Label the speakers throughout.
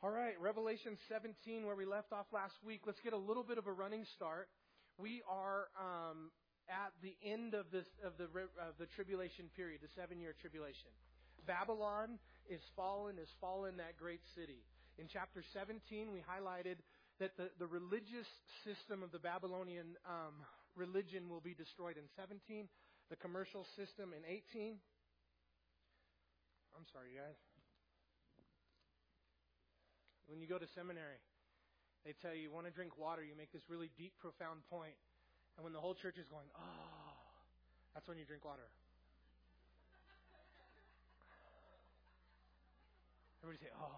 Speaker 1: All right, Revelation 17, where we left off last week. Let's get a little bit of a running start. We are um, at the end of this of the of the tribulation period, the seven-year tribulation. Babylon is fallen, is fallen that great city. In chapter 17, we highlighted that the, the religious system of the Babylonian um, religion will be destroyed in 17, the commercial system in 18. I'm sorry, guys. When you go to seminary, they tell you, you want to drink water, you make this really deep, profound point. And when the whole church is going, oh, that's when you drink water. Everybody say, oh.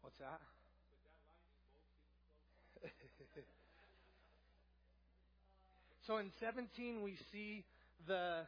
Speaker 1: What's that? so in 17, we see the,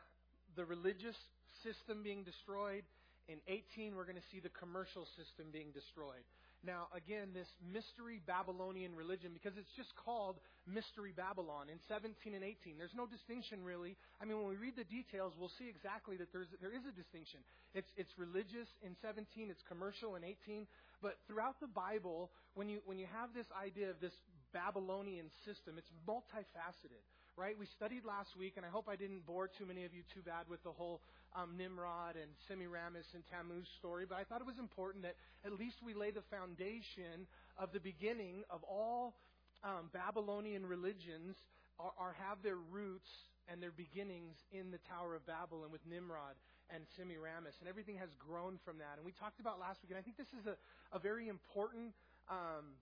Speaker 1: the religious system being destroyed. In 18, we're going to see the commercial system being destroyed. Now, again, this mystery Babylonian religion, because it's just called Mystery Babylon in 17 and 18. There's no distinction really. I mean, when we read the details, we'll see exactly that there's, there is a distinction. It's, it's religious in 17, it's commercial in 18. But throughout the Bible, when you, when you have this idea of this Babylonian system, it's multifaceted right? We studied last week, and I hope I didn't bore too many of you too bad with the whole um, Nimrod and Semiramis and Tammuz story, but I thought it was important that at least we lay the foundation of the beginning of all um, Babylonian religions are, are have their roots and their beginnings in the Tower of Babel and with Nimrod and Semiramis, and everything has grown from that. And we talked about last week, and I think this is a, a very important um,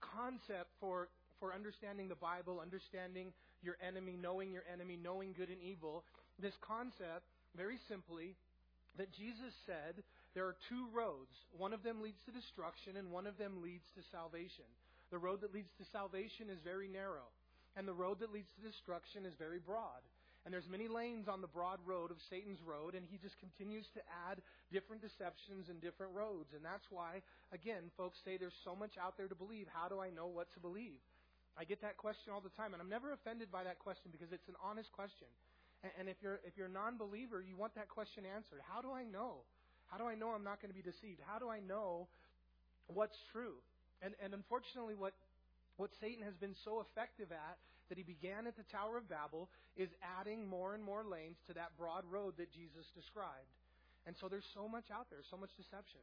Speaker 1: concept for for understanding the Bible, understanding your enemy, knowing your enemy, knowing good and evil. This concept, very simply, that Jesus said there are two roads. One of them leads to destruction, and one of them leads to salvation. The road that leads to salvation is very narrow, and the road that leads to destruction is very broad. And there's many lanes on the broad road of Satan's road, and he just continues to add different deceptions and different roads. And that's why, again, folks say there's so much out there to believe. How do I know what to believe? I get that question all the time, and I'm never offended by that question because it's an honest question. And, and if you're if you're a non-believer, you want that question answered. How do I know? How do I know I'm not going to be deceived? How do I know what's true? And and unfortunately, what what Satan has been so effective at that he began at the Tower of Babel is adding more and more lanes to that broad road that Jesus described. And so there's so much out there, so much deception.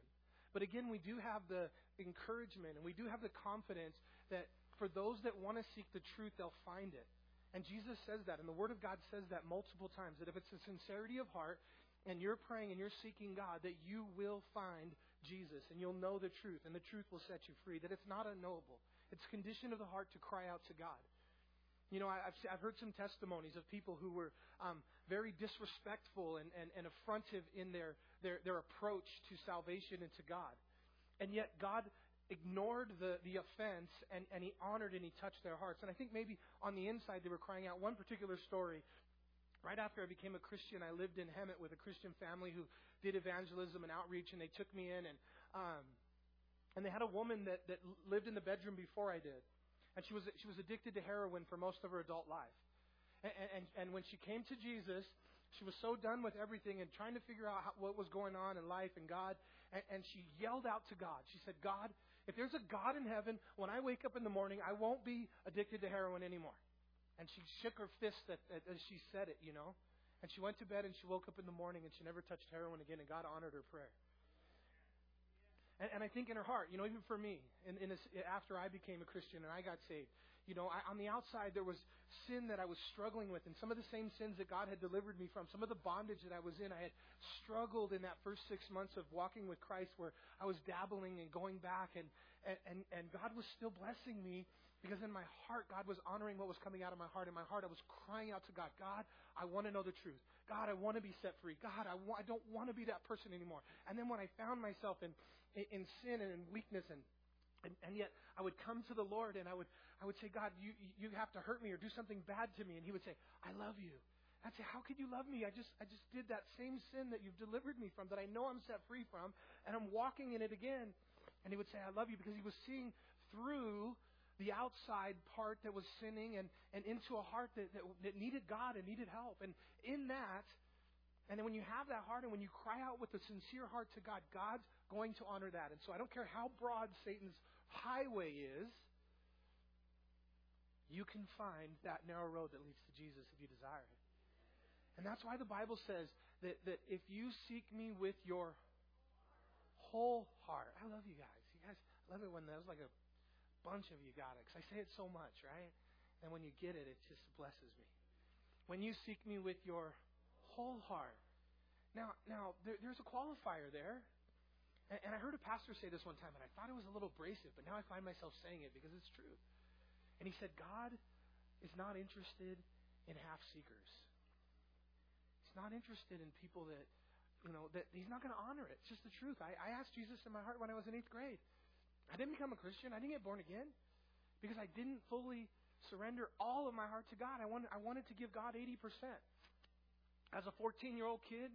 Speaker 1: But again, we do have the encouragement and we do have the confidence that for those that want to seek the truth, they'll find it. And Jesus says that, and the Word of God says that multiple times that if it's a sincerity of heart and you're praying and you're seeking God, that you will find Jesus and you'll know the truth, and the truth will set you free. That it's not unknowable, it's condition of the heart to cry out to God. You know, I've, I've heard some testimonies of people who were um, very disrespectful and, and, and affrontive in their, their, their approach to salvation and to God. And yet, God ignored the, the offense and, and he honored and he touched their hearts. And I think maybe on the inside they were crying out. One particular story, right after I became a Christian, I lived in Hemet with a Christian family who did evangelism and outreach, and they took me in and um, and they had a woman that, that lived in the bedroom before I did. And she was she was addicted to heroin for most of her adult life. And, and, and when she came to Jesus, she was so done with everything and trying to figure out how, what was going on in life and God. And, and she yelled out to God. She said, God, if there's a God in heaven, when I wake up in the morning, I won't be addicted to heroin anymore. And she shook her fist at, at, as she said it, you know. And she went to bed and she woke up in the morning and she never touched heroin again, and God honored her prayer. And, and I think in her heart, you know, even for me, in, in this, after I became a Christian and I got saved, you know, I, on the outside there was sin that I was struggling with, and some of the same sins that God had delivered me from, some of the bondage that I was in. I had struggled in that first six months of walking with Christ, where I was dabbling and going back, and and and God was still blessing me because in my heart, God was honoring what was coming out of my heart. In my heart, I was crying out to God, God, I want to know the truth. God, I want to be set free. God, I, want, I don't want to be that person anymore. And then when I found myself in, in, in sin and in weakness and and, and yet I would come to the Lord and I would I would say, God, you you have to hurt me or do something bad to me. And He would say, I love you. I'd say, How could you love me? I just I just did that same sin that you've delivered me from, that I know I'm set free from, and I'm walking in it again. And he would say, I love you because he was seeing through the outside part that was sinning and, and into a heart that, that, that needed God and needed help. And in that, and then when you have that heart and when you cry out with a sincere heart to God, God's going to honor that. And so I don't care how broad Satan's highway is, you can find that narrow road that leads to Jesus if you desire it. And that's why the Bible says that, that if you seek me with your whole heart, I love you guys. You guys, I love it when there's like a bunch of you got it because I say it so much, right? And when you get it, it just blesses me. When you seek me with your whole heart. Now, now there, there's a qualifier there. And, I heard a pastor say this one time, and I thought it was a little abrasive, but now I find myself saying it because it's true. And he said, God is not interested in half seekers. He's not interested in people that, you know, that he's not going to honor it. It's just the truth. I, I asked Jesus in my heart when I was in eighth grade. I didn't become a Christian. I didn't get born again because I didn't fully surrender all of my heart to God. I wanted, I wanted to give God 80%. As a 14 year old kid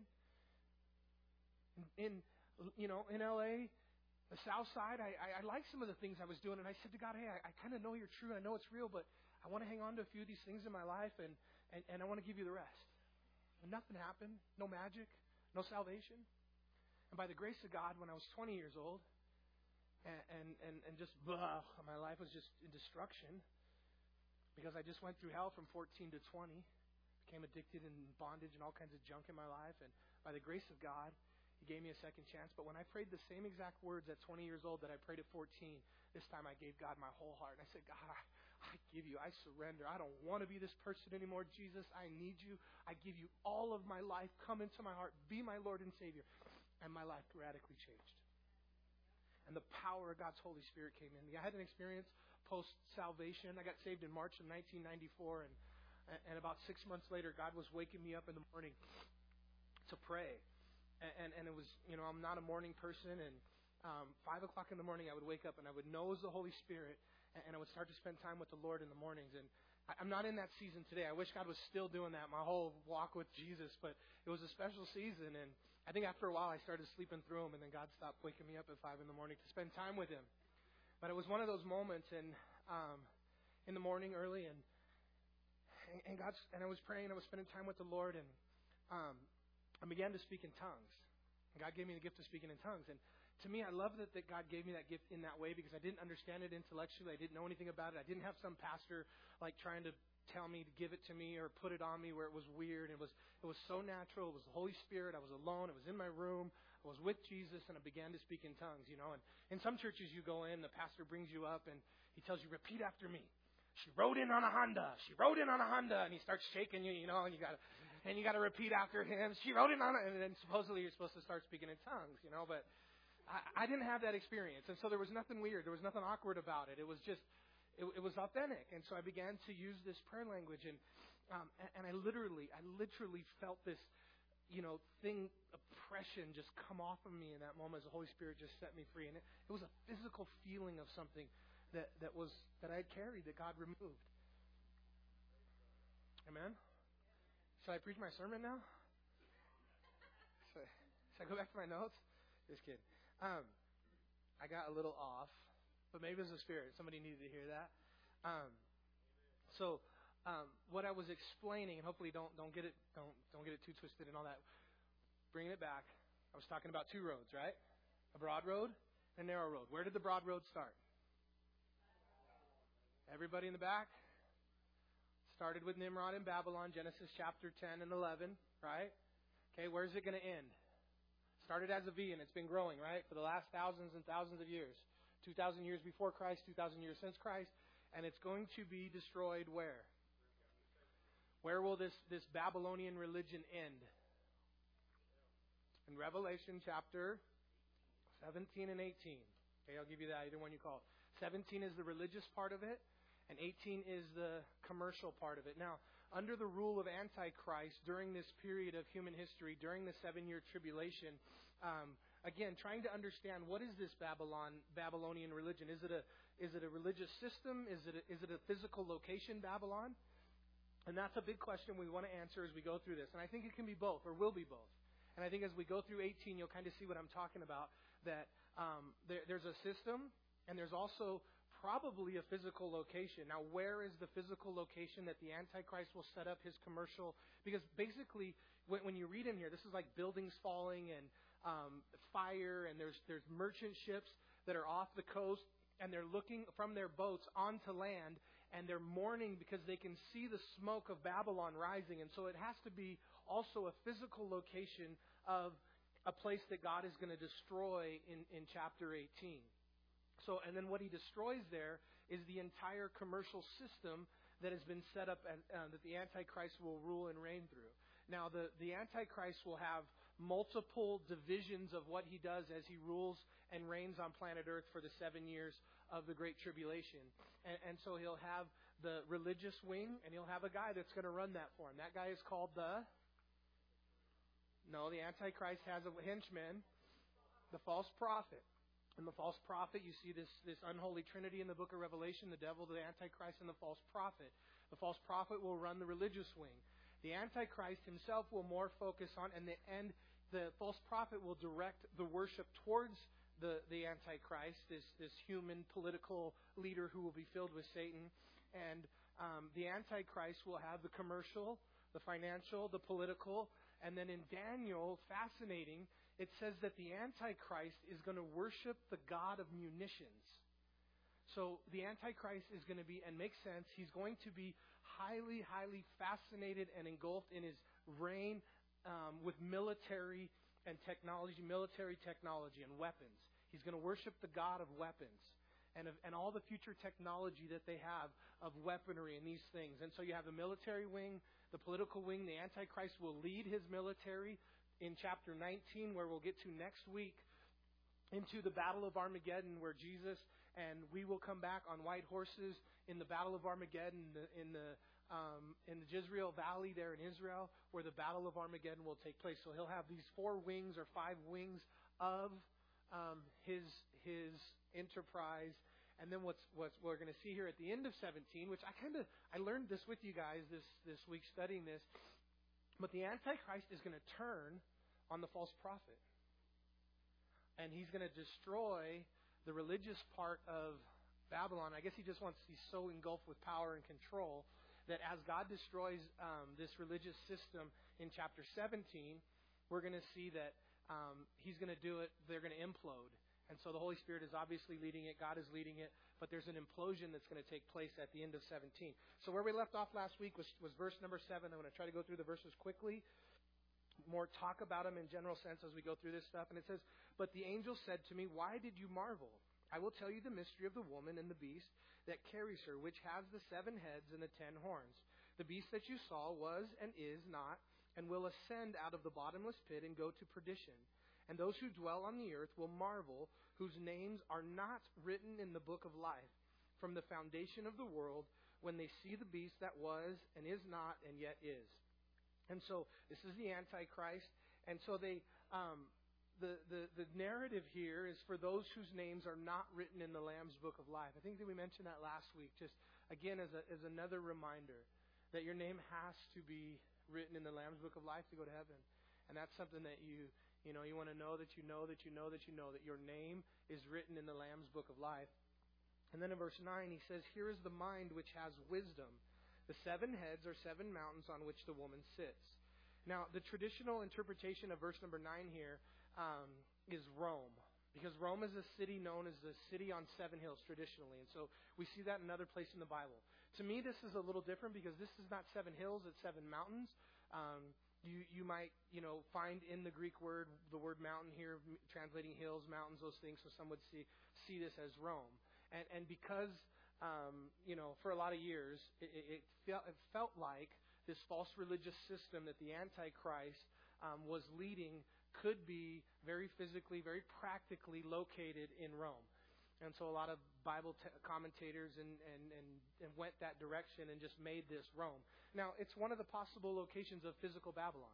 Speaker 1: in, you know, in LA, the South Side, I, I, I liked some of the things I was doing, and I said to God, hey, I, I kind of know you're true. I know it's real, but I want to hang on to a few of these things in my life, and, and, and I want to give you the rest. And nothing happened. No magic. No salvation. And by the grace of God, when I was 20 years old, and, and, and, and just, blah, my life was just in destruction because I just went through hell from 14 to 20, became addicted and bondage and all kinds of junk in my life. And by the grace of God, gave me a second chance. But when I prayed the same exact words at 20 years old that I prayed at 14, this time I gave God my whole heart. And I said, God, I, I give you, I surrender. I don't want to be this person anymore. Jesus, I need you. I give you all of my life. Come into my heart. Be my Lord and Savior. And my life radically changed. And the power of God's Holy Spirit came in me. I had an experience post salvation. I got saved in March of 1994. And, and about six months later, God was waking me up in the morning to pray and, and, and it was, you know, I'm not a morning person, and um, five o'clock in the morning I would wake up and I would nose the Holy Spirit, and, and I would start to spend time with the Lord in the mornings. And I'm not in that season today. I wish God was still doing that my whole walk with Jesus, but it was a special season, and I think after a while I started sleeping through them, and then God stopped waking me up at five in the morning to spend time with Him. But it was one of those moments, and um, in the morning early, and and God and I was praying, I was spending time with the Lord, and um, I began to speak in tongues. God gave me the gift of speaking in tongues. And to me, I love that, that God gave me that gift in that way because I didn't understand it intellectually. I didn't know anything about it. I didn't have some pastor like trying to tell me to give it to me or put it on me where it was weird. It was it was so natural. It was the Holy Spirit. I was alone. It was in my room. I was with Jesus and I began to speak in tongues, you know. And in some churches you go in, the pastor brings you up and he tells you, Repeat after me. She rode in on a Honda. She rode in on a Honda and he starts shaking you, you know, and you gotta and you got to repeat after him. She wrote it on it, and then supposedly you're supposed to start speaking in tongues, you know. But I, I didn't have that experience, and so there was nothing weird. There was nothing awkward about it. It was just, it, it was authentic, and so I began to use this prayer language, and um, and, I literally, I literally felt this, you know, thing, oppression just come off of me in that moment as the Holy Spirit just set me free, and it, it was a physical feeling of something that that was that I had carried that God removed. Amen. Should I preach my sermon now? Should I, should I go back to my notes? Just kidding. Um, I got a little off, but maybe it was the Spirit. Somebody needed to hear that. Um, so, um, what I was explaining, and hopefully don't don't get it don't don't get it too twisted and all that. Bringing it back, I was talking about two roads, right? A broad road and a narrow road. Where did the broad road start? Everybody in the back? Started with Nimrod in Babylon, Genesis chapter 10 and 11, right? Okay, where's it going to end? Started as a V and it's been growing, right? For the last thousands and thousands of years. 2,000 years before Christ, 2,000 years since Christ. And it's going to be destroyed where? Where will this, this Babylonian religion end? In Revelation chapter 17 and 18. Okay, I'll give you that, either one you call it. 17 is the religious part of it and 18 is the commercial part of it. Now, under the rule of Antichrist during this period of human history, during the seven year tribulation, um, again, trying to understand what is this Babylon, Babylonian religion? Is it a, is it a religious system? Is it a, is it a physical location, Babylon? And that's a big question we want to answer as we go through this. And I think it can be both, or will be both. And I think as we go through 18, you'll kind of see what I'm talking about. That um, there, there's a system, and there's also probably a physical location. Now, where is the physical location that the Antichrist will set up his commercial? Because basically, when, when you read in here, this is like buildings falling and um, fire, and there's there's merchant ships that are off the coast, and they're looking from their boats onto land, and they're mourning because they can see the smoke of Babylon rising, and so it has to be also a physical location of a place that God is going to destroy in, in chapter 18. So, and then what he destroys there is the entire commercial system that has been set up and, uh, that the Antichrist will rule and reign through. Now, the, the Antichrist will have multiple divisions of what he does as he rules and reigns on planet Earth for the seven years of the Great Tribulation. And, and so he'll have the religious wing, and he'll have a guy that's going to run that for him. That guy is called the. No, the Antichrist has a henchman, the false prophet. In the false prophet, you see this, this unholy trinity in the book of Revelation the devil, the Antichrist, and the false prophet. The false prophet will run the religious wing. The Antichrist himself will more focus on, and the, and the false prophet will direct the worship towards the, the Antichrist, this, this human political leader who will be filled with Satan. And um, the Antichrist will have the commercial, the financial, the political, and then in Daniel, fascinating, it says that the Antichrist is going to worship the God of munitions. So the Antichrist is going to be, and makes sense, he's going to be highly, highly fascinated and engulfed in his reign um, with military and technology, military technology and weapons. He's going to worship the God of weapons and, of, and all the future technology that they have of weaponry and these things. And so you have the military wing, the political wing. The Antichrist will lead his military in chapter 19, where we'll get to next week, into the Battle of Armageddon, where Jesus and we will come back on white horses in the Battle of Armageddon in the, in the um, in the Jezreel Valley there in Israel, where the Battle of Armageddon will take place. So he'll have these four wings or five wings of um, his his enterprise. And then what's what we're going to see here at the end of 17, which I kind of I learned this with you guys this this week studying this, but the Antichrist is going to turn on the false prophet. And he's going to destroy the religious part of Babylon. I guess he just wants, he's so engulfed with power and control that as God destroys um, this religious system in chapter 17, we're going to see that um, he's going to do it, they're going to implode. And so the Holy Spirit is obviously leading it, God is leading it, but there's an implosion that's going to take place at the end of 17. So where we left off last week was, was verse number 7. I'm going to try to go through the verses quickly, more talk about them in general sense as we go through this stuff. And it says, But the angel said to me, Why did you marvel? I will tell you the mystery of the woman and the beast that carries her, which has the seven heads and the ten horns. The beast that you saw was and is not, and will ascend out of the bottomless pit and go to perdition and those who dwell on the earth will marvel, whose names are not written in the book of life from the foundation of the world when they see the beast that was and is not and yet is. And so this is the Antichrist. And so they, um, the, the, the narrative here is for those whose names are not written in the Lamb's book of life. I think that we mentioned that last week, just again as, a, as another reminder that your name has to be written in the Lamb's book of life to go to heaven. And that's something that you you know, you want to know that you know that you know that you know that your name is written in the Lamb's book of life. And then in verse 9, he says, Here is the mind which has wisdom. The seven heads are seven mountains on which the woman sits. Now, the traditional interpretation of verse number 9 here um, is Rome. Because Rome is a city known as the city on seven hills traditionally. And so we see that in another place in the Bible. To me, this is a little different because this is not seven hills, it's seven mountains. Um, you you might you know find in the Greek word the word mountain here translating hills, mountains, those things. So some would see see this as Rome, and and because um, you know for a lot of years it, it, felt it felt like this false religious system that the Antichrist um, was leading could be very physically, very practically located in Rome. And so a lot of Bible t- commentators and, and, and, and went that direction and just made this Rome. Now, it's one of the possible locations of physical Babylon.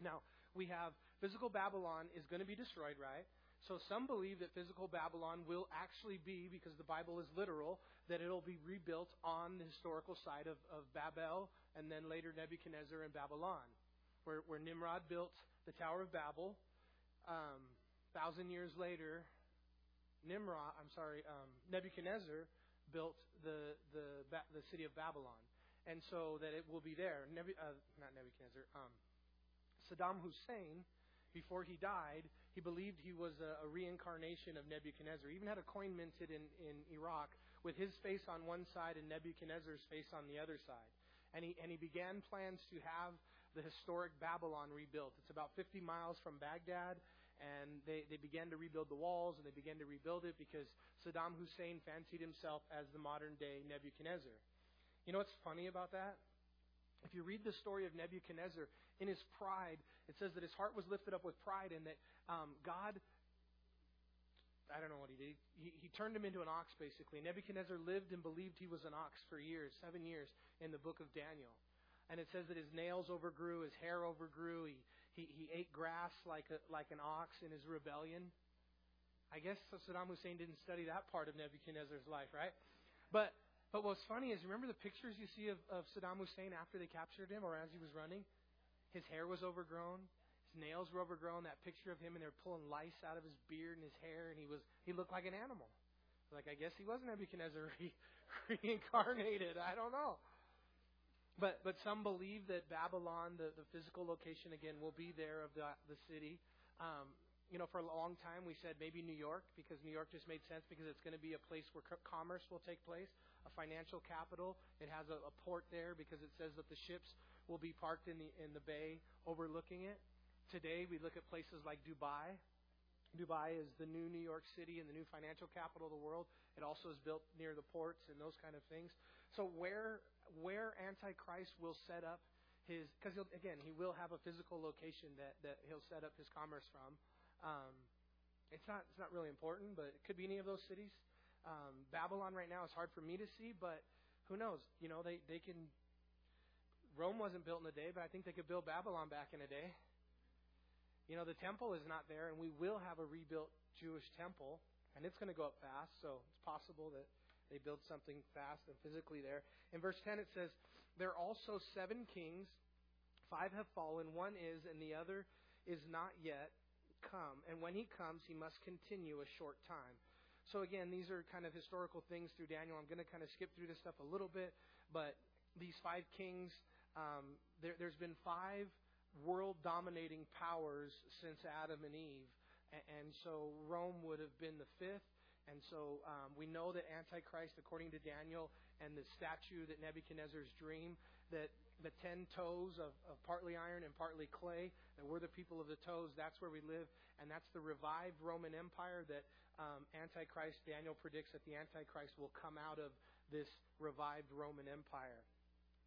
Speaker 1: Now, we have physical Babylon is going to be destroyed, right? So some believe that physical Babylon will actually be, because the Bible is literal, that it'll be rebuilt on the historical site of, of Babel and then later Nebuchadnezzar and Babylon, where, where Nimrod built the Tower of Babel. Um, thousand years later, Nimrod, I'm sorry, um, Nebuchadnezzar built the the the city of Babylon, and so that it will be there. Nebu, uh, not Nebuchadnezzar. Um, Saddam Hussein, before he died, he believed he was a, a reincarnation of Nebuchadnezzar. He even had a coin minted in in Iraq with his face on one side and Nebuchadnezzar's face on the other side. And he and he began plans to have the historic Babylon rebuilt. It's about 50 miles from Baghdad and they, they began to rebuild the walls and they began to rebuild it because Saddam Hussein fancied himself as the modern day Nebuchadnezzar. You know what's funny about that? If you read the story of Nebuchadnezzar, in his pride, it says that his heart was lifted up with pride and that um, God, I don't know what he did, he, he turned him into an ox basically. Nebuchadnezzar lived and believed he was an ox for years, seven years, in the book of Daniel. And it says that his nails overgrew, his hair overgrew, he, he, he ate grass like, a, like an ox in his rebellion. I guess Saddam Hussein didn't study that part of Nebuchadnezzar's life, right? But but what's funny is remember the pictures you see of, of Saddam Hussein after they captured him or as he was running? His hair was overgrown, his nails were overgrown, that picture of him and they were pulling lice out of his beard and his hair and he was he looked like an animal. Like I guess he was Nebuchadnezzar re- reincarnated. I don't know. But but some believe that Babylon, the, the physical location again, will be there of the the city. Um, you know, for a long time we said maybe New York because New York just made sense because it's going to be a place where commerce will take place, a financial capital. It has a, a port there because it says that the ships will be parked in the in the bay overlooking it. Today we look at places like Dubai. Dubai is the new New York City and the new financial capital of the world. It also is built near the ports and those kind of things. So where where Antichrist will set up his, because again, he will have a physical location that, that he'll set up his commerce from. Um, it's not it's not really important, but it could be any of those cities. Um, Babylon right now is hard for me to see, but who knows? You know, they they can. Rome wasn't built in a day, but I think they could build Babylon back in a day. You know, the temple is not there, and we will have a rebuilt Jewish temple, and it's going to go up fast. So it's possible that they build something fast and physically there. In verse 10, it says, There are also seven kings. Five have fallen, one is, and the other is not yet come. And when he comes, he must continue a short time. So, again, these are kind of historical things through Daniel. I'm going to kind of skip through this stuff a little bit, but these five kings, um, there, there's been five world dominating powers since Adam and Eve. And, and so Rome would have been the fifth. And so um, we know that Antichrist, according to Daniel and the statue that Nebuchadnezzar's dream, that the ten toes of, of partly iron and partly clay, that we're the people of the toes, that's where we live. And that's the revived Roman Empire that um, Antichrist, Daniel predicts that the Antichrist will come out of this revived Roman Empire.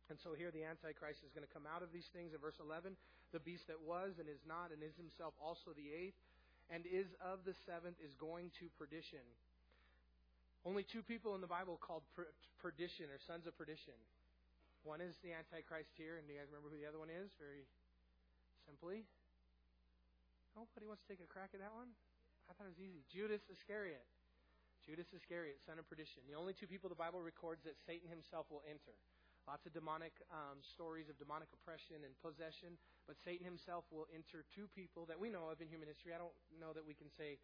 Speaker 1: And so here the Antichrist is going to come out of these things. In verse 11, the beast that was and is not and is himself also the eighth and is of the seventh is going to perdition. Only two people in the Bible called per- perdition or sons of perdition. One is the Antichrist here, and do you guys remember who the other one is? Very simply. Nobody wants to take a crack at that one? I thought it was easy. Judas Iscariot. Judas Iscariot, son of perdition. The only two people the Bible records that Satan himself will enter. Lots of demonic um, stories of demonic oppression and possession, but Satan himself will enter two people that we know of in human history. I don't know that we can say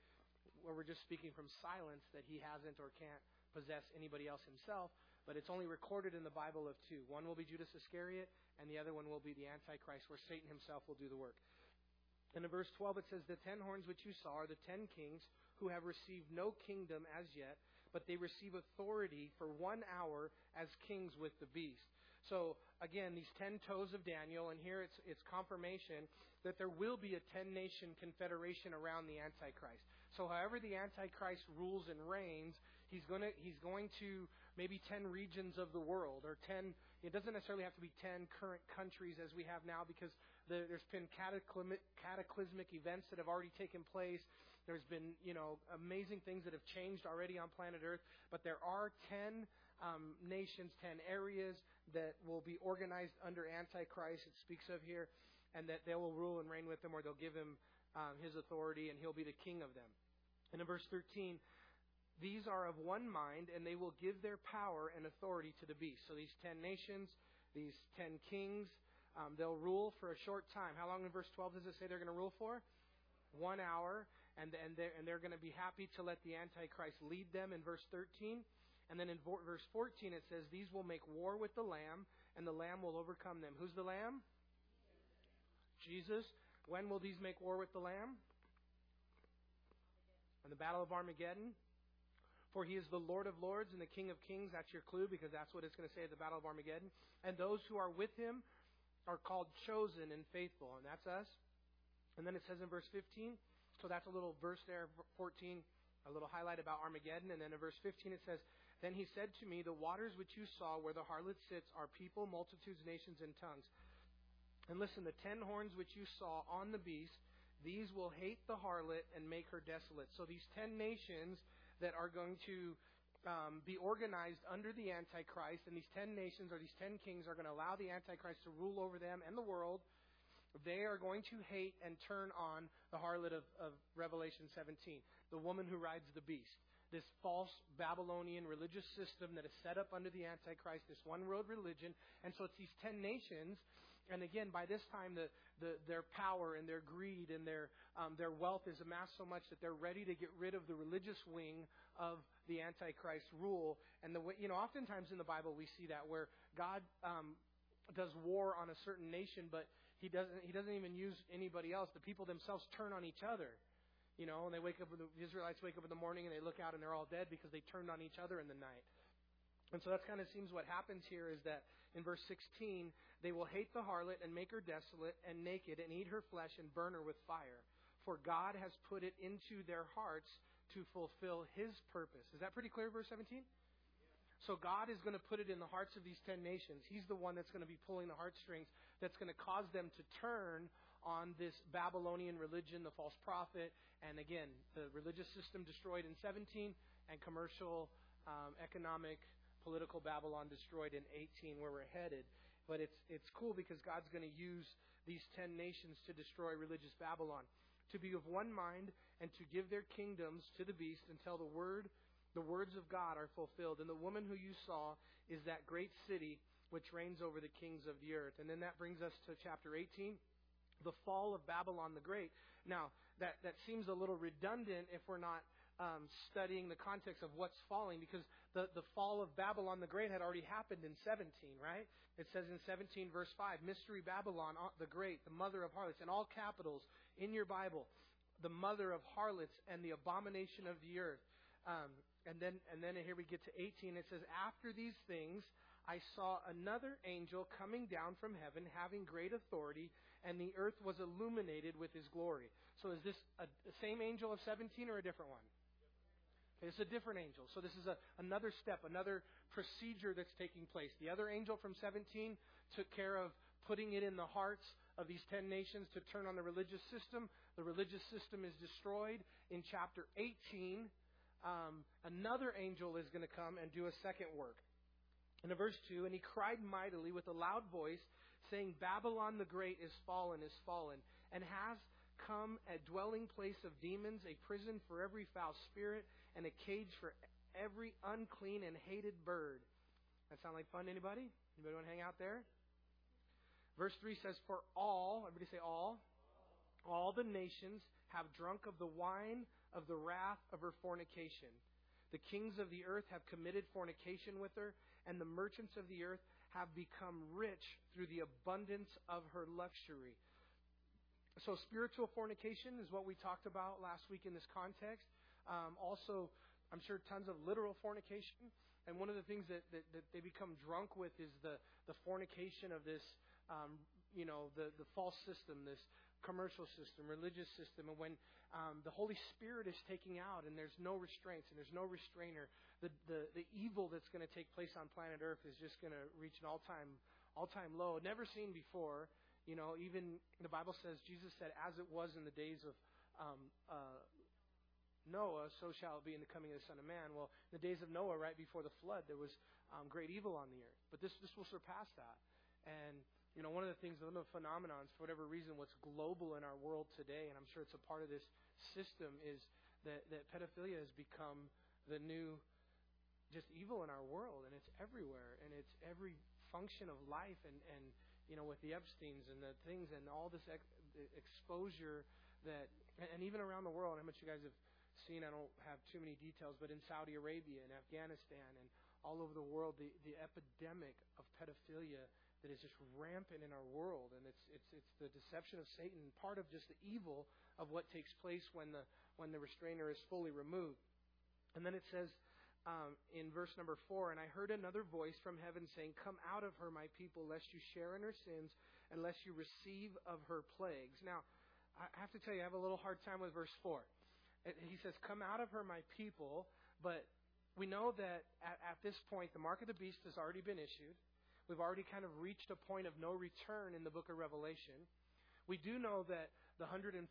Speaker 1: where we're just speaking from silence that he hasn't or can't possess anybody else himself, but it's only recorded in the Bible of two. One will be Judas Iscariot, and the other one will be the Antichrist, where Satan himself will do the work. And in verse 12 it says, The ten horns which you saw are the ten kings who have received no kingdom as yet, but they receive authority for one hour as kings with the beast. So again, these ten toes of Daniel, and here it's it's confirmation that there will be a ten nation confederation around the Antichrist. So however the Antichrist rules and reigns, he's going to he's going to maybe 10 regions of the world or 10 it doesn't necessarily have to be 10 current countries as we have now because there's been cataclysmic, cataclysmic events that have already taken place. There's been, you know, amazing things that have changed already on planet Earth, but there are 10 um, nations, 10 areas that will be organized under Antichrist, it speaks of here, and that they will rule and reign with him or they'll give him um, his authority and he'll be the king of them. And in verse 13, these are of one mind, and they will give their power and authority to the beast. So these ten nations, these ten kings, um, they'll rule for a short time. How long in verse 12 does it say they're going to rule for? One hour. and, and they're, and they're going to be happy to let the Antichrist lead them in verse 13. And then in verse 14 it says, These will make war with the Lamb, and the Lamb will overcome them. Who's the Lamb? Jesus. When will these make war with the Lamb? In the Battle of Armageddon. For he is the Lord of lords and the King of kings. That's your clue because that's what it's going to say at the Battle of Armageddon. And those who are with him are called chosen and faithful. And that's us. And then it says in verse 15, so that's a little verse there, 14, a little highlight about Armageddon. And then in verse 15 it says, Then he said to me, The waters which you saw where the harlot sits are people, multitudes, nations, and tongues. And listen, the ten horns which you saw on the beast, these will hate the harlot and make her desolate. So these ten nations that are going to um, be organized under the Antichrist, and these ten nations or these ten kings are going to allow the Antichrist to rule over them and the world. They are going to hate and turn on the harlot of, of Revelation 17, the woman who rides the beast. This false Babylonian religious system that is set up under the Antichrist, this one world religion. And so it's these ten nations and again, by this time, the, the, their power and their greed and their, um, their wealth is amassed so much that they're ready to get rid of the religious wing of the Antichrist rule. And the way, you know, oftentimes in the Bible we see that where God um, does war on a certain nation, but he doesn't, he doesn't even use anybody else. The people themselves turn on each other. You know, and they wake up, the Israelites wake up in the morning and they look out and they're all dead because they turned on each other in the night. And so that kind of seems what happens here is that in verse 16, they will hate the harlot and make her desolate and naked and eat her flesh and burn her with fire. For God has put it into their hearts to fulfill his purpose. Is that pretty clear, verse 17? So God is going to put it in the hearts of these ten nations. He's the one that's going to be pulling the heartstrings, that's going to cause them to turn on this Babylonian religion, the false prophet, and again, the religious system destroyed in 17, and commercial, um, economic, political Babylon destroyed in 18, where we're headed. But it's, it's cool because God's going to use these ten nations to destroy religious Babylon. To be of one mind and to give their kingdoms to the beast until the word, the words of God are fulfilled. And the woman who you saw is that great city which reigns over the kings of the earth. And then that brings us to chapter 18, the fall of Babylon the Great. Now, that, that seems a little redundant if we're not um, studying the context of what's falling because the, the fall of Babylon the Great had already happened in 17, right? It says in 17, verse 5, Mystery Babylon uh, the Great, the mother of harlots, in all capitals in your Bible, the mother of harlots and the abomination of the earth. Um, and then, and then here we get to 18. It says, After these things, I saw another angel coming down from heaven, having great authority, and the earth was illuminated with his glory. So is this a, the same angel of 17 or a different one? It's a different angel. So this is a, another step, another procedure that's taking place. The other angel from 17 took care of putting it in the hearts of these 10 nations to turn on the religious system. The religious system is destroyed. In chapter 18, um, another angel is going to come and do a second work. In verse 2, and he cried mightily with a loud voice, saying, Babylon the Great is fallen, is fallen, and has come a dwelling place of demons, a prison for every foul spirit, and a cage for every unclean and hated bird. That sound like fun to anybody? Anybody want to hang out there? Verse 3 says, For all, everybody say all, all the nations have drunk of the wine of the wrath of her fornication. The kings of the earth have committed fornication with her, and the merchants of the earth have become rich through the abundance of her luxury. So, spiritual fornication is what we talked about last week in this context. Um, also, I'm sure tons of literal fornication. And one of the things that, that, that they become drunk with is the, the fornication of this, um, you know, the, the false system, this commercial system, religious system. And when um, the Holy Spirit is taking out and there's no restraints and there's no restrainer, the, the, the evil that's going to take place on planet Earth is just going to reach an all-time, all-time low, never seen before. You know, even the Bible says, Jesus said, as it was in the days of um, uh, Noah, so shall it be in the coming of the Son of Man. Well, in the days of Noah, right before the flood, there was um, great evil on the earth. But this, this will surpass that. And, you know, one of the things, one of the phenomenons, for whatever reason, what's global in our world today, and I'm sure it's a part of this system, is that, that pedophilia has become the new just evil in our world. And it's everywhere. And it's every function of life. And, and you know, with the Epsteins and the things and all this ex- exposure that, and even around the world, how much you guys have seen, I don't have too many details, but in Saudi Arabia and Afghanistan and all over the world, the, the epidemic of pedophilia that is just rampant in our world, and it's it's it's the deception of Satan, part of just the evil of what takes place when the when the restrainer is fully removed. And then it says um, in verse number four, and I heard another voice from heaven saying, "Come out of her, my people, lest you share in her sins, and lest you receive of her plagues." Now, I have to tell you, I have a little hard time with verse four. He says, "Come out of her, my people," but we know that at, at this point, the mark of the beast has already been issued. We've already kind of reached a point of no return in the book of Revelation. We do know that the 144,000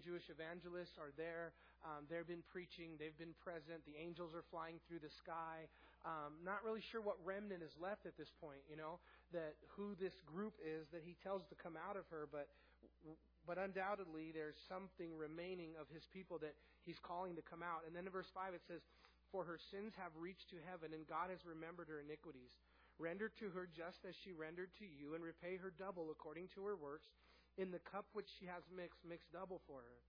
Speaker 1: Jewish evangelists are there. Um, they've been preaching. They've been present. The angels are flying through the sky. Um, not really sure what remnant is left at this point, you know, that who this group is that he tells to come out of her, but but undoubtedly there's something remaining of his people that he's calling to come out. And then in verse 5 it says, For her sins have reached to heaven, and God has remembered her iniquities. Render to her just as she rendered to you, and repay her double according to her works. In the cup which she has mixed, mix double for her.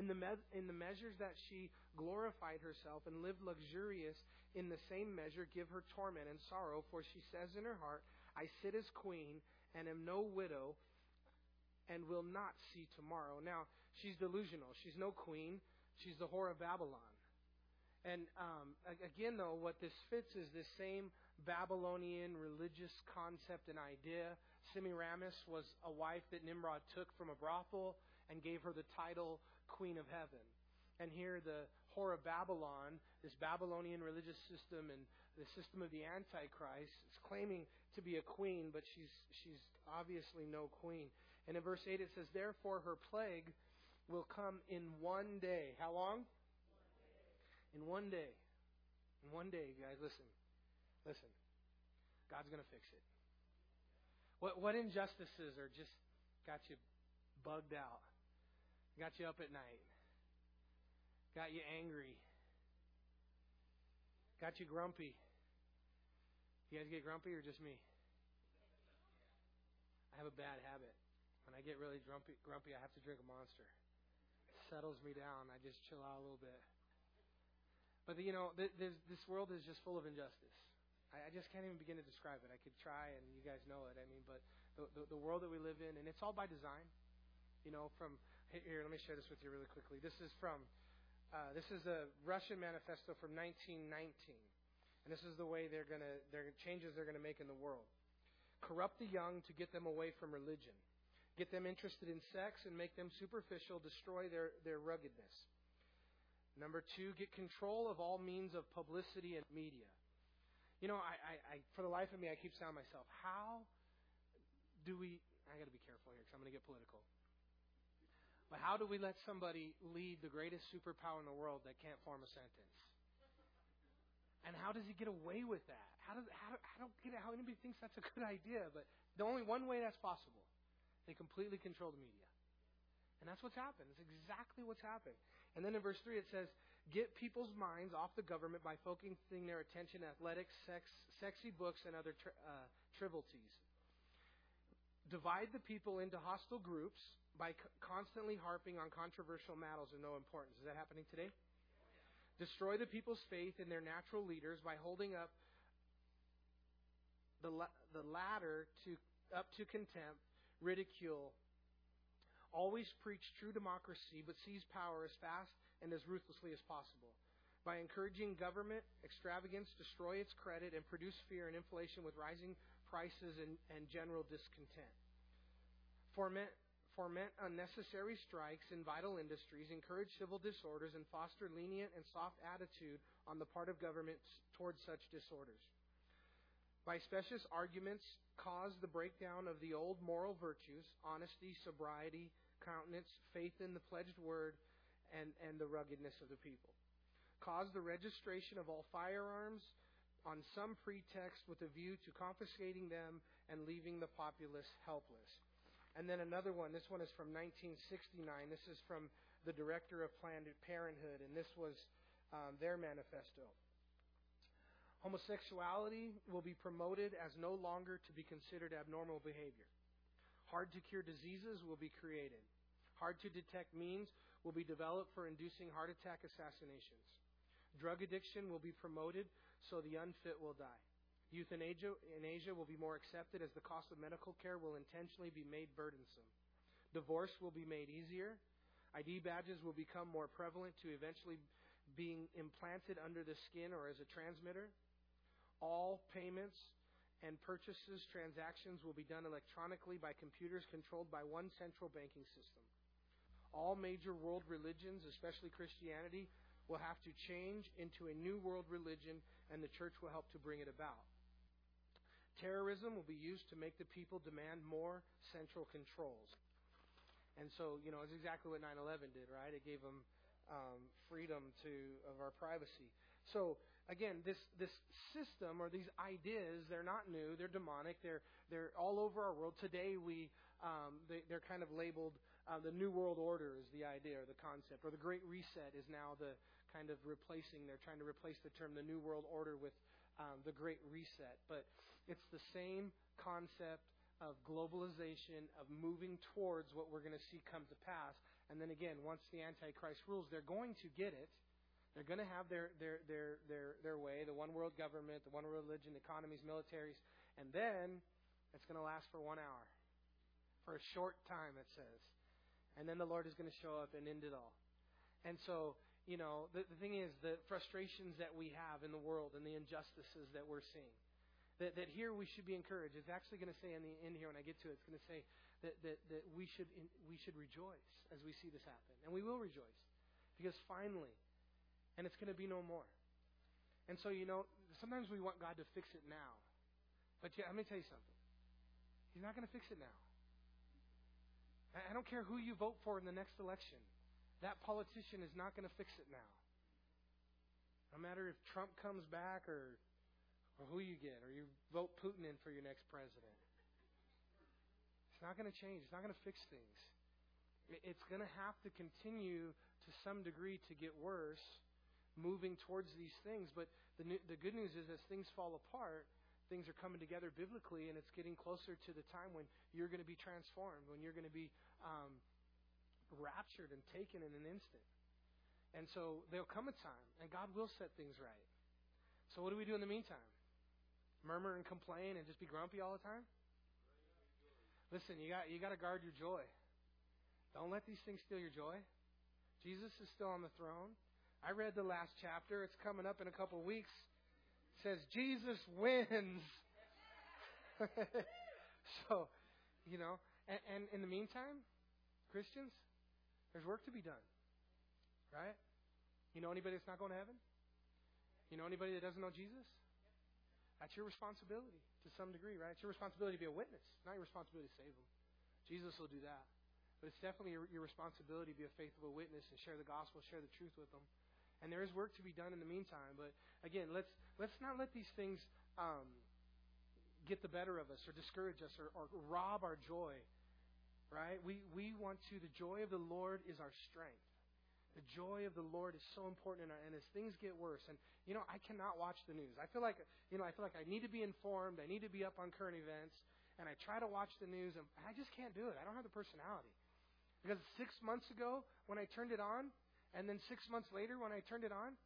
Speaker 1: In the, me- in the measures that she glorified herself and lived luxurious, in the same measure give her torment and sorrow, for she says in her heart, I sit as queen and am no widow and will not see tomorrow. Now, she's delusional. She's no queen. She's the whore of Babylon. And um, again, though, what this fits is this same Babylonian religious concept and idea. Semiramis was a wife that Nimrod took from a brothel and gave her the title Queen of Heaven. And here the whore of Babylon, this Babylonian religious system and the system of the Antichrist, is claiming to be a queen, but she's she's obviously no queen. And in verse 8 it says, Therefore her plague will come in one day. How long? In one day. In one day, guys, listen. Listen, God's going to fix it. What, what injustices are just got you bugged out, got you up at night, got you angry, got you grumpy? You guys get grumpy or just me? I have a bad habit. When I get really grumpy, grumpy, I have to drink a monster. It settles me down. I just chill out a little bit. But you know, this world is just full of injustice. I, I just can't even begin to describe it. I could try, and you guys know it. I mean, but the, the, the world that we live in, and it's all by design. You know, from here, let me share this with you really quickly. This is from uh, this is a Russian manifesto from 1919, and this is the way they're gonna they're changes they're gonna make in the world. Corrupt the young to get them away from religion. Get them interested in sex and make them superficial, destroy their, their ruggedness. Number two, get control of all means of publicity and media. You know, I, I, I, for the life of me, I keep saying myself, how do we? I got to be careful here because I'm going to get political. But how do we let somebody lead the greatest superpower in the world that can't form a sentence? And how does he get away with that? How does how, I don't get. How anybody thinks that's a good idea, but the only one way that's possible, they completely control the media. And that's what's happened. It's exactly what's happened. And then in verse 3 it says, Get people's minds off the government by focusing their attention on athletics, sex, sexy books, and other tri- uh, trivialities. Divide the people into hostile groups by constantly harping on controversial matters of no importance. Is that happening today? Destroy the people's faith in their natural leaders by holding up the, la- the latter to, up to contempt, ridicule, Always preach true democracy, but seize power as fast and as ruthlessly as possible. By encouraging government extravagance, destroy its credit, and produce fear and inflation with rising prices and, and general discontent. Foment, foment unnecessary strikes in vital industries, encourage civil disorders, and foster lenient and soft attitude on the part of government towards such disorders. By specious arguments, cause the breakdown of the old moral virtues honesty, sobriety, countenance, faith in the pledged word, and, and the ruggedness of the people. Cause the registration of all firearms on some pretext with a view to confiscating them and leaving the populace helpless. And then another one, this one is from 1969. This is from the director of Planned Parenthood, and this was um, their manifesto. Homosexuality will be promoted as no longer to be considered abnormal behavior. Hard to cure diseases will be created. Hard to detect means will be developed for inducing heart attack assassinations. Drug addiction will be promoted so the unfit will die. Euthanasia, in Asia will be more accepted as the cost of medical care will intentionally be made burdensome. Divorce will be made easier. ID badges will become more prevalent to eventually being implanted under the skin or as a transmitter. All payments and purchases, transactions will be done electronically by computers controlled by one central banking system. All major world religions, especially Christianity, will have to change into a new world religion, and the church will help to bring it about. Terrorism will be used to make the people demand more central controls. And so, you know, it's exactly what 9/11 did, right? It gave them um, freedom to of our privacy. So again, this this system or these ideas, they're not new. They're demonic. They're they're all over our world today. We um, they, they're kind of labeled uh, the New World Order is the idea or the concept, or the Great Reset is now the kind of replacing. They're trying to replace the term the New World Order with um, the Great Reset. But it's the same concept of globalization, of moving towards what we're going to see come to pass. And then again, once the Antichrist rules, they're going to get it. They're going to have their, their, their, their, their way, the one world government, the one world religion, economies, militaries, and then it's going to last for one hour. For a short time, it says. And then the Lord is going to show up and end it all. And so, you know, the, the thing is, the frustrations that we have in the world and the injustices that we're seeing that, that here we should be encouraged. It's actually going to say in the end here when I get to it, it's going to say that, that, that we, should, we should rejoice as we see this happen. And we will rejoice because finally, and it's going to be no more. And so, you know, sometimes we want God to fix it now. But yeah, let me tell you something. He's not going to fix it now. I don't care who you vote for in the next election. That politician is not going to fix it now. No matter if Trump comes back or or who you get, or you vote Putin in for your next president. It's not going to change. It's not going to fix things. It's going to have to continue to some degree to get worse, moving towards these things. But the, the good news is, as things fall apart, things are coming together biblically, and it's getting closer to the time when you're going to be transformed, when you're going to be um, raptured and taken in an instant. And so there'll come a time, and God will set things right. So what do we do in the meantime? murmur and complain and just be grumpy all the time? Listen, you got you got to guard your joy. Don't let these things steal your joy. Jesus is still on the throne. I read the last chapter. It's coming up in a couple of weeks. Says Jesus wins. so, you know, and, and in the meantime, Christians, there's work to be done. Right? You know anybody that's not going to heaven? You know anybody that doesn't know Jesus? That's your responsibility to some degree, right? It's your responsibility to be a witness, not your responsibility to save them. Jesus will do that. But it's definitely your, your responsibility to be a faithful witness and share the gospel, share the truth with them. And there is work to be done in the meantime. But again, let's let's not let these things um, get the better of us or discourage us or, or rob our joy. Right? We we want to. The joy of the Lord is our strength. The joy of the Lord is so important in our, and as things get worse, and you know, I cannot watch the news. I feel like, you know, I feel like I need to be informed. I need to be up on current events, and I try to watch the news, and I just can't do it. I don't have the personality. Because six months ago, when I turned it on, and then six months later, when I turned it on,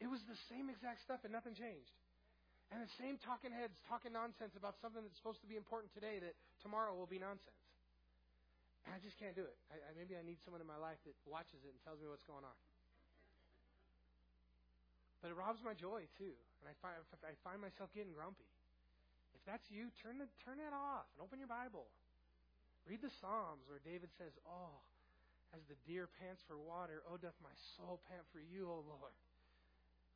Speaker 1: it was the same exact stuff, and nothing changed. And the same talking heads talking nonsense about something that's supposed to be important today that tomorrow will be nonsense. And I just can't do it. I, I, maybe I need someone in my life that watches it and tells me what's going on. But it robs my joy too, and I find I find myself getting grumpy. If that's you, turn the, turn that off and open your Bible. Read the Psalms where David says, "Oh, as the deer pants for water, oh doth my soul pant for you, O Lord."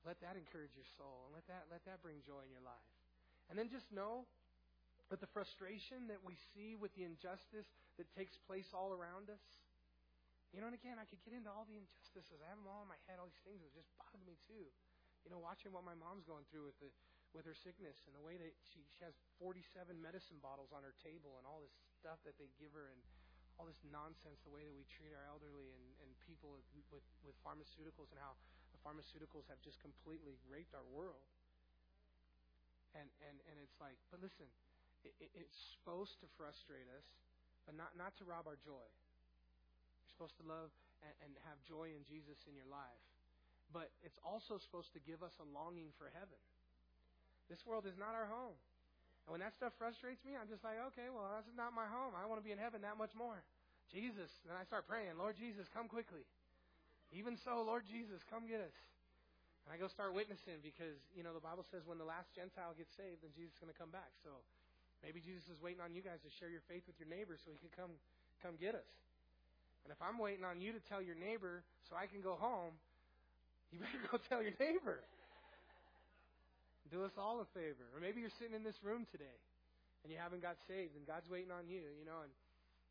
Speaker 1: Let that encourage your soul, and let that let that bring joy in your life. And then just know that the frustration that we see with the injustice that takes place all around us, you know, and again, I could get into all the injustices. I have them all in my head, all these things that just bug me too. You know, watching what my mom's going through with the with her sickness and the way that she, she has 47 medicine bottles on her table and all this stuff that they give her and all this nonsense, the way that we treat our elderly and, and people with, with pharmaceuticals and how the pharmaceuticals have just completely raped our world. And, and, and it's like, but listen, it, it's supposed to frustrate us, but not, not to rob our joy. You're supposed to love and, and have joy in Jesus in your life. But it's also supposed to give us a longing for heaven. This world is not our home. And when that stuff frustrates me, I'm just like, okay, well, this is not my home. I want to be in heaven that much more. Jesus. Then I start praying, Lord Jesus, come quickly. Even so, Lord Jesus, come get us. And I go start witnessing because, you know, the Bible says when the last Gentile gets saved, then Jesus is going to come back. So maybe Jesus is waiting on you guys to share your faith with your neighbor so he can come come get us. And if I'm waiting on you to tell your neighbor so I can go home, you better go tell your neighbor. Do us all a favor. Or maybe you're sitting in this room today and you haven't got saved and God's waiting on you, you know, and,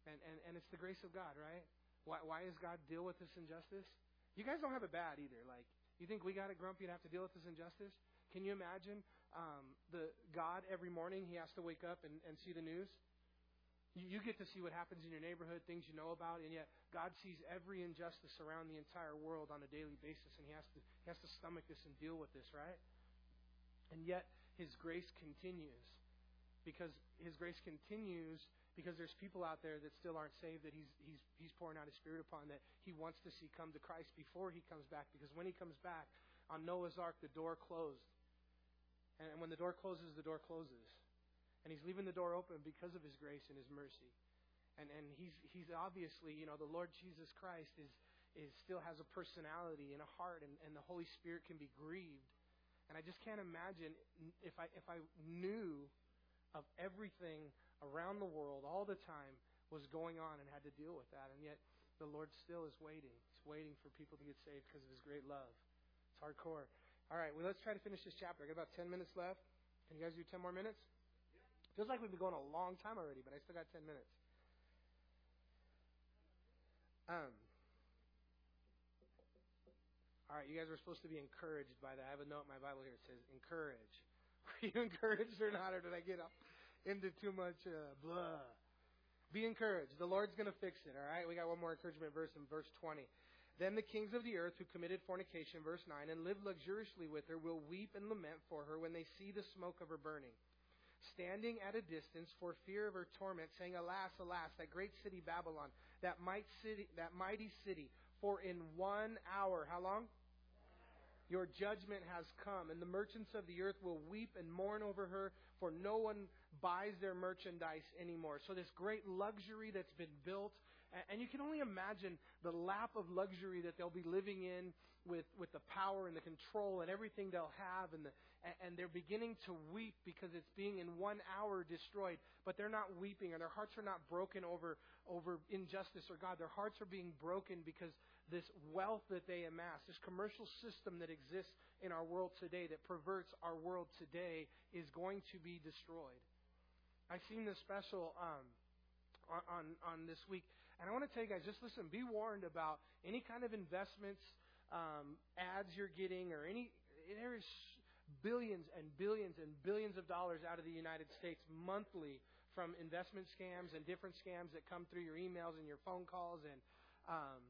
Speaker 1: and, and, and it's the grace of God, right? Why, why does God deal with this injustice? You guys don't have it bad either. Like, you think we got it grumpy and have to deal with this injustice? Can you imagine um, the God every morning he has to wake up and, and see the news? You, you get to see what happens in your neighborhood, things you know about, and yet God sees every injustice around the entire world on a daily basis, and he has to he has to stomach this and deal with this, right? And yet his grace continues because his grace continues because there's people out there that still aren't saved that he's, he's, he's pouring out his spirit upon that he wants to see come to Christ before he comes back. Because when he comes back, on Noah's Ark, the door closed. And when the door closes, the door closes. And he's leaving the door open because of his grace and his mercy. And, and he's, he's obviously, you know, the Lord Jesus Christ is, is still has a personality and a heart, and, and the Holy Spirit can be grieved. And I just can't imagine if I, if I knew of everything around the world all the time was going on and had to deal with that. And yet the Lord still is waiting. He's waiting for people to get saved because of his great love. It's hardcore. All right, well, let's try to finish this chapter. I got about 10 minutes left. Can you guys do 10 more minutes? Feels like we've been going a long time already, but I still got 10 minutes. Um, all right, you guys are supposed to be encouraged by that. I have a note in my Bible here. It says, encourage. Were you encouraged or not, or did I get up? into too much uh, blah. Be encouraged. The Lord's going to fix it, all right? We got one more encouragement verse in verse 20. Then the kings of the earth who committed fornication, verse 9, and lived luxuriously with her will weep and lament for her when they see the smoke of her burning. Standing at a distance for fear of her torment, saying, Alas, alas, that great city Babylon, that might city, that mighty city, for in one hour, how long? Your judgment has come, and the merchants of the earth will weep and mourn over her, for no one buys their merchandise anymore. So this great luxury that's been built, and you can only imagine the lap of luxury that they'll be living in with, with the power and the control and everything they'll have, and, the, and they're beginning to weep because it's being in one hour destroyed. But they're not weeping, or their hearts are not broken over, over injustice or God. Their hearts are being broken because this wealth that they amass, this commercial system that exists in our world today, that perverts our world today, is going to be destroyed. I've seen this special um, on, on this week, and I want to tell you guys, just listen, be warned about any kind of investments, um, ads you're getting, or any. There is billions and billions and billions of dollars out of the United States monthly from investment scams and different scams that come through your emails and your phone calls and um,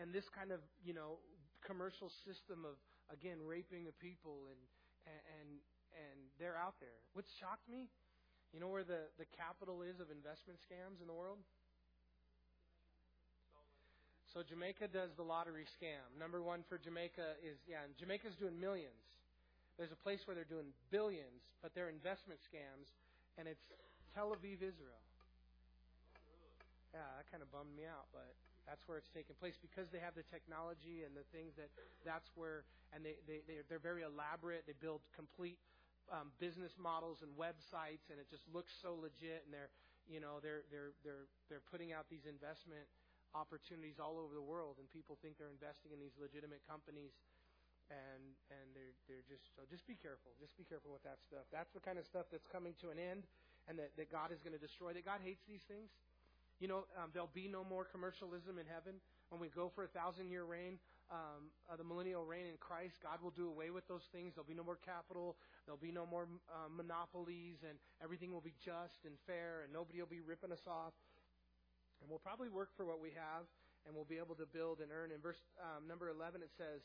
Speaker 1: and this kind of you know commercial system of again raping the people and and and they're out there. What shocked me you know where the, the capital is of investment scams in the world? So Jamaica does the lottery scam. Number one for Jamaica is, yeah, and Jamaica's doing millions. There's a place where they're doing billions, but they're investment scams, and it's Tel Aviv, Israel. Yeah, that kind of bummed me out, but that's where it's taking place because they have the technology and the things that that's where, and they, they, they're very elaborate. They build complete um, business models and websites, and it just looks so legit. And they're, you know, they're they're they're they're putting out these investment opportunities all over the world, and people think they're investing in these legitimate companies, and and they're they're just so just be careful, just be careful with that stuff. That's the kind of stuff that's coming to an end, and that that God is going to destroy. That God hates these things. You know, um, there'll be no more commercialism in heaven when we go for a thousand year reign um, uh, the millennial reign in Christ, God will do away with those things. There'll be no more capital. There'll be no more uh, monopolies, and everything will be just and fair, and nobody will be ripping us off. And we'll probably work for what we have, and we'll be able to build and earn. In verse um, number 11, it says,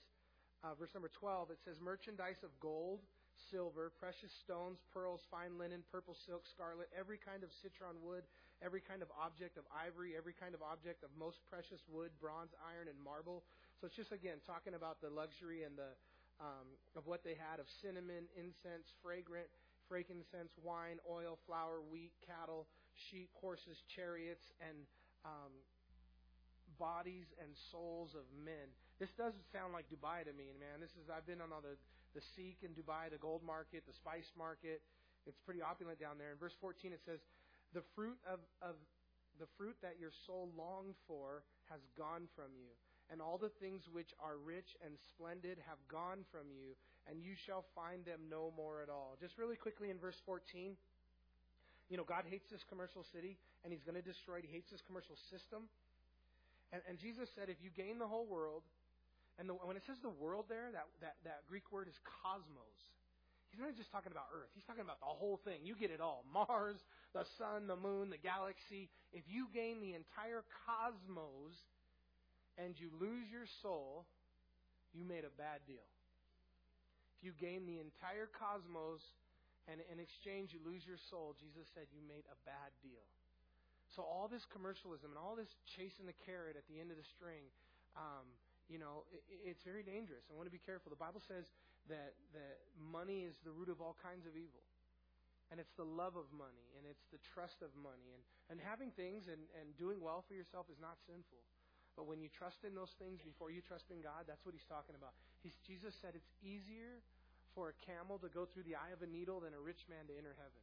Speaker 1: uh, verse number 12, it says, merchandise of gold, silver, precious stones, pearls, fine linen, purple silk, scarlet, every kind of citron wood, every kind of object of ivory, every kind of object of most precious wood, bronze, iron, and marble. So it's just again talking about the luxury and the um, of what they had of cinnamon, incense, fragrant, frankincense, wine, oil, flour, wheat, cattle, sheep, horses, chariots, and um, bodies and souls of men. This doesn't sound like Dubai to me, man. This is I've been on all the the Souk in Dubai, the gold market, the spice market. It's pretty opulent down there. In verse 14 it says, "The fruit of of the fruit that your soul longed for has gone from you, and all the things which are rich and splendid have gone from you, and you shall find them no more at all." Just really quickly in verse 14, you know, God hates this commercial city, and He's going to destroy it. He hates this commercial system. And, and Jesus said, if you gain the whole world and the, when it says the world there, that, that, that Greek word is cosmos. He's not just talking about Earth. He's talking about the whole thing. You get it all. Mars, the sun, the moon, the galaxy. If you gain the entire cosmos and you lose your soul, you made a bad deal. If you gain the entire cosmos and in exchange you lose your soul, Jesus said you made a bad deal. So all this commercialism and all this chasing the carrot at the end of the string, um, you know, it, it's very dangerous. I want to be careful. The Bible says that, that money is the root of all kinds of evil. And it's the love of money, and it's the trust of money. And, and having things and, and doing well for yourself is not sinful. But when you trust in those things before you trust in God, that's what he's talking about. He's, Jesus said it's easier for a camel to go through the eye of a needle than a rich man to enter heaven.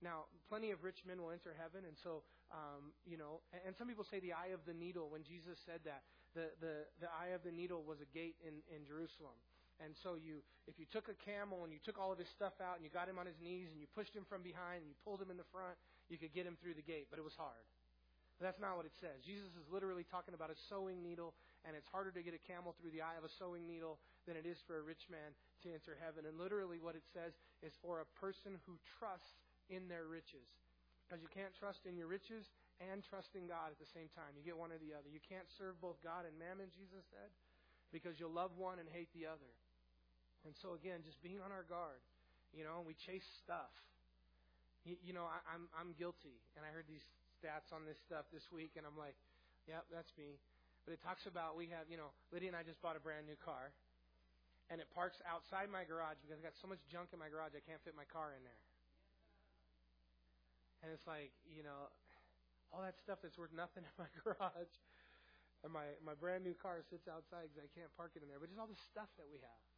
Speaker 1: Now, plenty of rich men will enter heaven, and so, um, you know, and some people say the eye of the needle when Jesus said that the, the, the eye of the needle was a gate in, in Jerusalem. And so you, if you took a camel and you took all of his stuff out and you got him on his knees and you pushed him from behind and you pulled him in the front, you could get him through the gate, but it was hard. But that's not what it says. Jesus is literally talking about a sewing needle, and it's harder to get a camel through the eye of a sewing needle than it is for a rich man to enter heaven. And literally, what it says is for a person who trusts in their riches. Because you can't trust in your riches and trust in God at the same time. You get one or the other. You can't serve both God and mammon, Jesus said, because you'll love one and hate the other. And so again, just being on our guard. You know, we chase stuff. You, you know, I, I'm I'm guilty, and I heard these stats on this stuff this week, and I'm like, yep, that's me. But it talks about we have, you know, Lydia and I just bought a brand new car, and it parks outside my garage because I got so much junk in my garage I can't fit my car in there. And it's like, you know, all that stuff that's worth nothing in my garage. And my, my brand new car sits outside because I can't park it in there. But just all the stuff that we have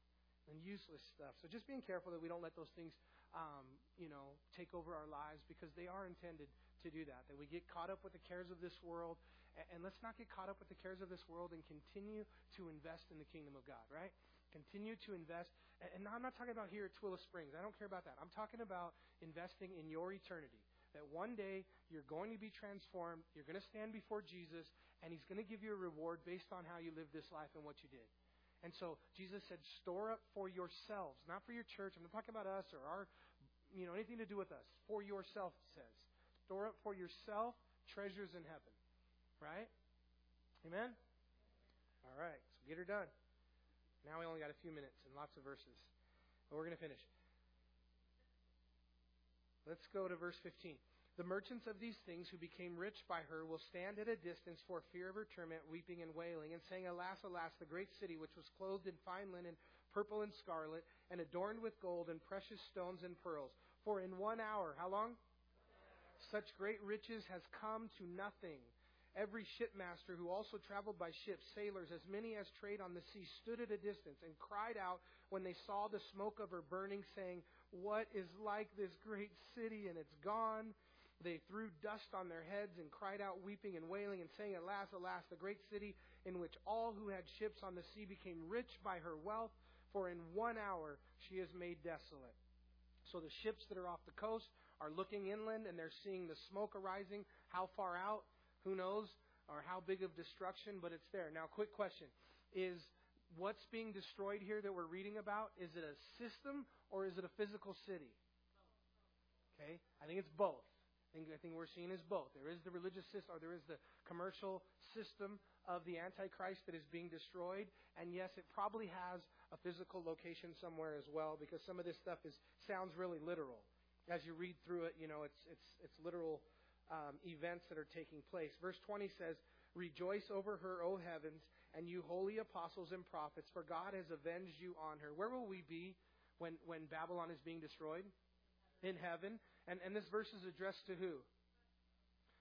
Speaker 1: and useless stuff. So just being careful that we don't let those things, um, you know, take over our lives because they are intended to do that. That we get caught up with the cares of this world. And, and let's not get caught up with the cares of this world and continue to invest in the kingdom of God, right? Continue to invest. And, and I'm not talking about here at Twila Springs. I don't care about that. I'm talking about investing in your eternity that one day you're going to be transformed, you're going to stand before Jesus, and He's going to give you a reward based on how you lived this life and what you did. And so Jesus said, store up for yourselves, not for your church. I'm not talking about us or our, you know, anything to do with us. For yourself, says. Store up for yourself treasures in heaven. Right? Amen? All right. So get her done. Now we only got a few minutes and lots of verses. But we're going to finish. Let's go to verse 15. The merchants of these things who became rich by her will stand at a distance for fear of her torment, weeping and wailing, and saying, Alas, alas, the great city, which was clothed in fine linen, purple and scarlet, and adorned with gold and precious stones and pearls. For in one hour, how long? Such great riches has come to nothing. Every shipmaster who also traveled by ships, sailors, as many as trade on the sea, stood at a distance and cried out when they saw the smoke of her burning, saying, What is like this great city? And it's gone. They threw dust on their heads and cried out, weeping and wailing, and saying, Alas, alas, the great city in which all who had ships on the sea became rich by her wealth, for in one hour she is made desolate. So the ships that are off the coast are looking inland and they're seeing the smoke arising. How far out? Who knows? Or how big of destruction, but it's there. Now, quick question. Is what's being destroyed here that we're reading about, is it a system or is it a physical city? Okay? I think it's both. Think, I think we're seeing is both. There is the religious system, or there is the commercial system of the Antichrist that is being destroyed. And yes, it probably has a physical location somewhere as well, because some of this stuff is sounds really literal. As you read through it, you know it's it's it's literal um, events that are taking place. Verse 20 says, "Rejoice over her, O heavens, and you holy apostles and prophets, for God has avenged you on her." Where will we be when when Babylon is being destroyed? In heaven. And, and this verse is addressed to who?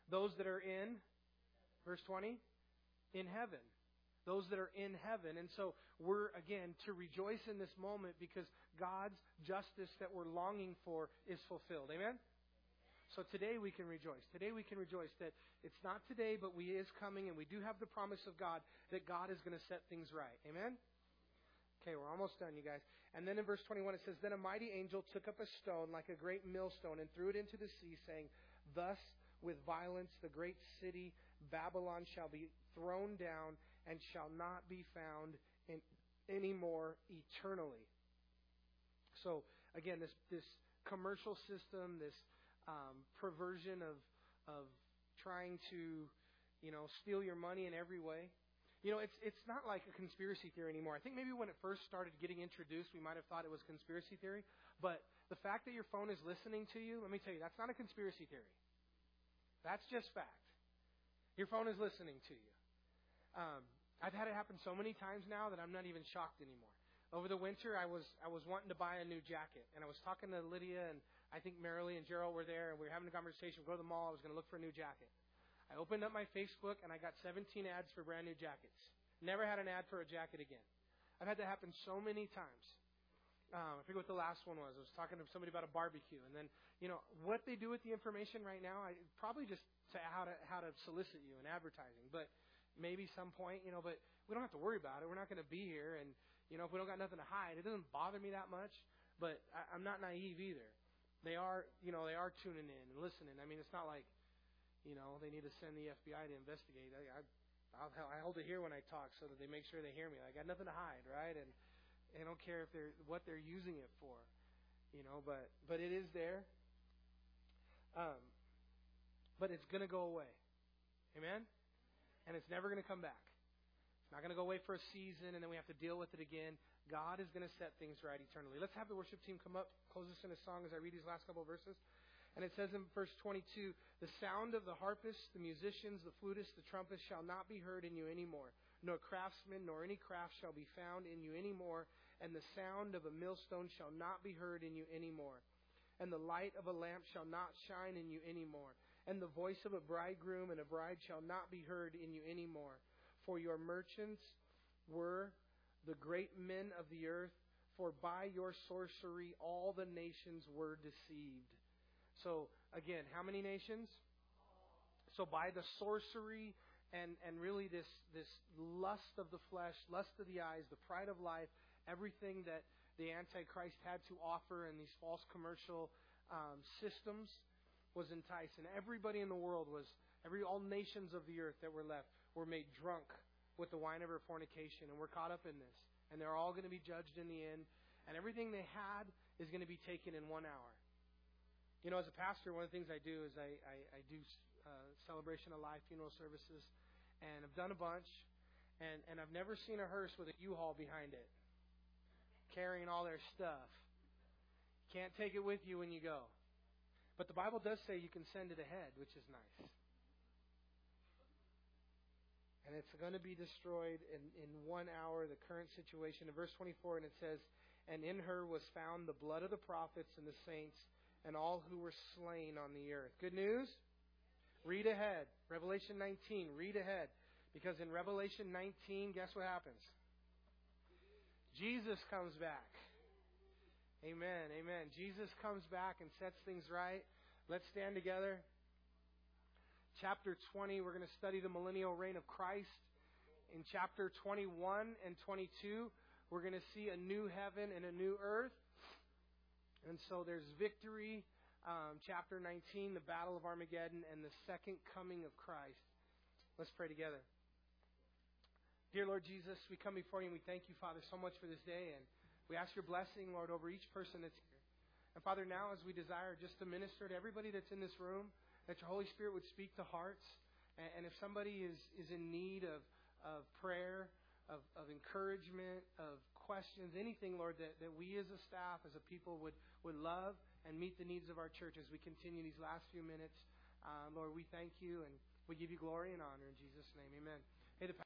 Speaker 1: Those that are in, verse 20, in heaven. Those that are in heaven. And so we're, again, to rejoice in this moment because God's justice that we're longing for is fulfilled. Amen? So today we can rejoice. Today we can rejoice that it's not today, but we is coming, and we do have the promise of God that God is going to set things right. Amen? Okay, we're almost done, you guys. And then in verse 21 it says, Then a mighty angel took up a stone like a great millstone and threw it into the sea, saying, Thus with violence the great city Babylon shall be thrown down and shall not be found in, anymore eternally. So again, this this commercial system, this um, perversion of of trying to, you know, steal your money in every way. You know, it's it's not like a conspiracy theory anymore. I think maybe when it first started getting introduced, we might have thought it was conspiracy theory. But the fact that your phone is listening to you, let me tell you, that's not a conspiracy theory. That's just fact. Your phone is listening to you. Um, I've had it happen so many times now that I'm not even shocked anymore. Over the winter, I was I was wanting to buy a new jacket, and I was talking to Lydia, and I think Marilee and Gerald were there, and we were having a conversation. We go to the mall. I was going to look for a new jacket. I opened up my Facebook and I got 17 ads for brand new jackets. Never had an ad for a jacket again. I've had that happen so many times. Um, I forget what the last one was. I was talking to somebody about a barbecue, and then you know what they do with the information right now. I probably just to how to how to solicit you in advertising, but maybe some point, you know. But we don't have to worry about it. We're not going to be here, and you know if we don't got nothing to hide, it doesn't bother me that much. But I, I'm not naive either. They are, you know, they are tuning in and listening. I mean, it's not like you know, they need to send the FBI to investigate. I, I, I'll, I hold it here when I talk so that they make sure they hear me. I got nothing to hide, right? And I don't care if they're what they're using it for, you know. But but it is there. Um, but it's to go away, amen. And it's never to come back. It's not to go away for a season, and then we have to deal with it again. God is to set things right eternally. Let's have the worship team come up, close us in a song as I read these last couple of verses. And it says in verse 22, The sound of the harpist, the musicians, the flutists, the trumpets shall not be heard in you anymore, nor craftsmen, nor any craft shall be found in you anymore, and the sound of a millstone shall not be heard in you anymore, and the light of a lamp shall not shine in you anymore, and the voice of a bridegroom and a bride shall not be heard in you anymore. For your merchants were the great men of the earth, for by your sorcery all the nations were deceived. So again, how many nations? So by the sorcery and, and really this, this lust of the flesh, lust of the eyes, the pride of life, everything that the Antichrist had to offer in these false commercial um, systems was enticed. And everybody in the world was, every all nations of the earth that were left were made drunk with the wine of her fornication. And we're caught up in this. And they're all going to be judged in the end. And everything they had is going to be taken in one hour. You know, as a pastor, one of the things I do is I, I, I do uh, celebration of life funeral services, and I've done a bunch, and, and I've never seen a hearse with a U-Haul behind it, carrying all their stuff. Can't take it with you when you go. But the Bible does say you can send it ahead, which is nice. And it's going to be destroyed in, in one hour, the current situation. In verse 24, and it says, And in her was found the blood of the prophets and the saints and all who were slain on the earth. Good news? Read ahead. Revelation 19. Read ahead. Because in Revelation 19, guess what happens? Jesus comes back. Amen. Amen. Jesus comes back and sets things right. Let's stand together. Chapter 20, we're going to study the millennial reign of Christ. In chapter 21 and 22, we're going to see a new heaven and a new earth. And so there's victory, um, chapter 19, the battle of Armageddon, and the second coming of Christ. Let's pray together. Dear Lord Jesus, we come before you and we thank you, Father, so much for this day. And we ask your blessing, Lord, over each person that's here. And Father, now as we desire just to minister to everybody that's in this room, that your Holy Spirit would speak to hearts. And, and if somebody is, is in need of, of prayer, of, of encouragement, of questions, anything, Lord, that, that we as a staff, as a people would, would love and meet the needs of our church as we continue these last few minutes. Uh, Lord, we thank you and we give you glory and honor in Jesus' name. Amen. Hey,